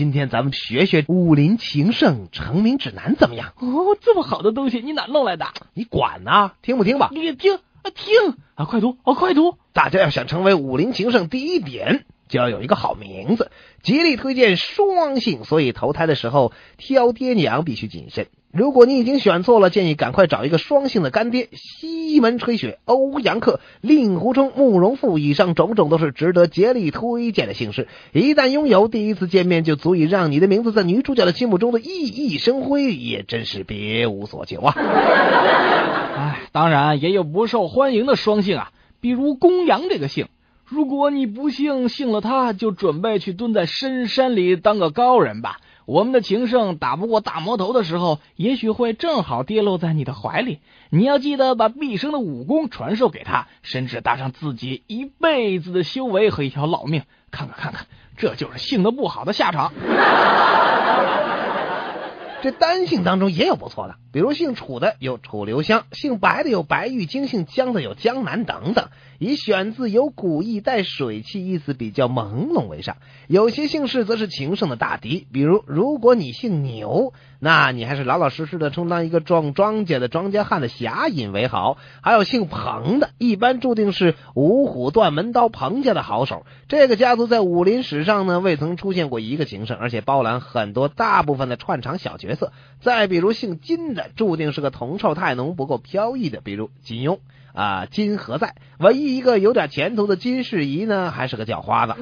今天咱们学学武林情圣成名指南怎么样？哦，这么好的东西，你哪弄来的？你管呢？听不听吧？你听啊，听啊，快读啊，快读！大家要想成为武林情圣，第一点就要有一个好名字，极力推荐双姓，所以投胎的时候挑爹娘必须谨慎。如果你已经选错了，建议赶快找一个双姓的干爹。西门吹雪、欧阳克、令狐冲、慕容复，以上种种都是值得竭力推荐的姓氏。一旦拥有，第一次见面就足以让你的名字在女主角的心目中的熠熠生辉，也真是别无所求啊！哎，当然也有不受欢迎的双姓啊，比如公羊这个姓。如果你不幸信了他，就准备去蹲在深山里当个高人吧。我们的情圣打不过大魔头的时候，也许会正好跌落在你的怀里。你要记得把毕生的武功传授给他，甚至搭上自己一辈子的修为和一条老命。看看看看，这就是性格不好的下场。这单性当中也有不错的，比如姓楚的有楚留香，姓白的有白玉京，姓江的有江南等等。以选字有古意带水气，意思比较朦胧为上。有些姓氏则是情圣的大敌，比如如果你姓牛，那你还是老老实实的充当一个种庄稼的庄稼汉的侠隐为好。还有姓彭的，一般注定是五虎断门刀彭家的好手。这个家族在武林史上呢，未曾出现过一个情圣，而且包揽很多大部分的串场小角色。再比如姓金的注定是个铜臭太浓、不够飘逸的，比如金庸。啊，金何在？唯一一个有点前途的金世遗呢，还是个叫花子。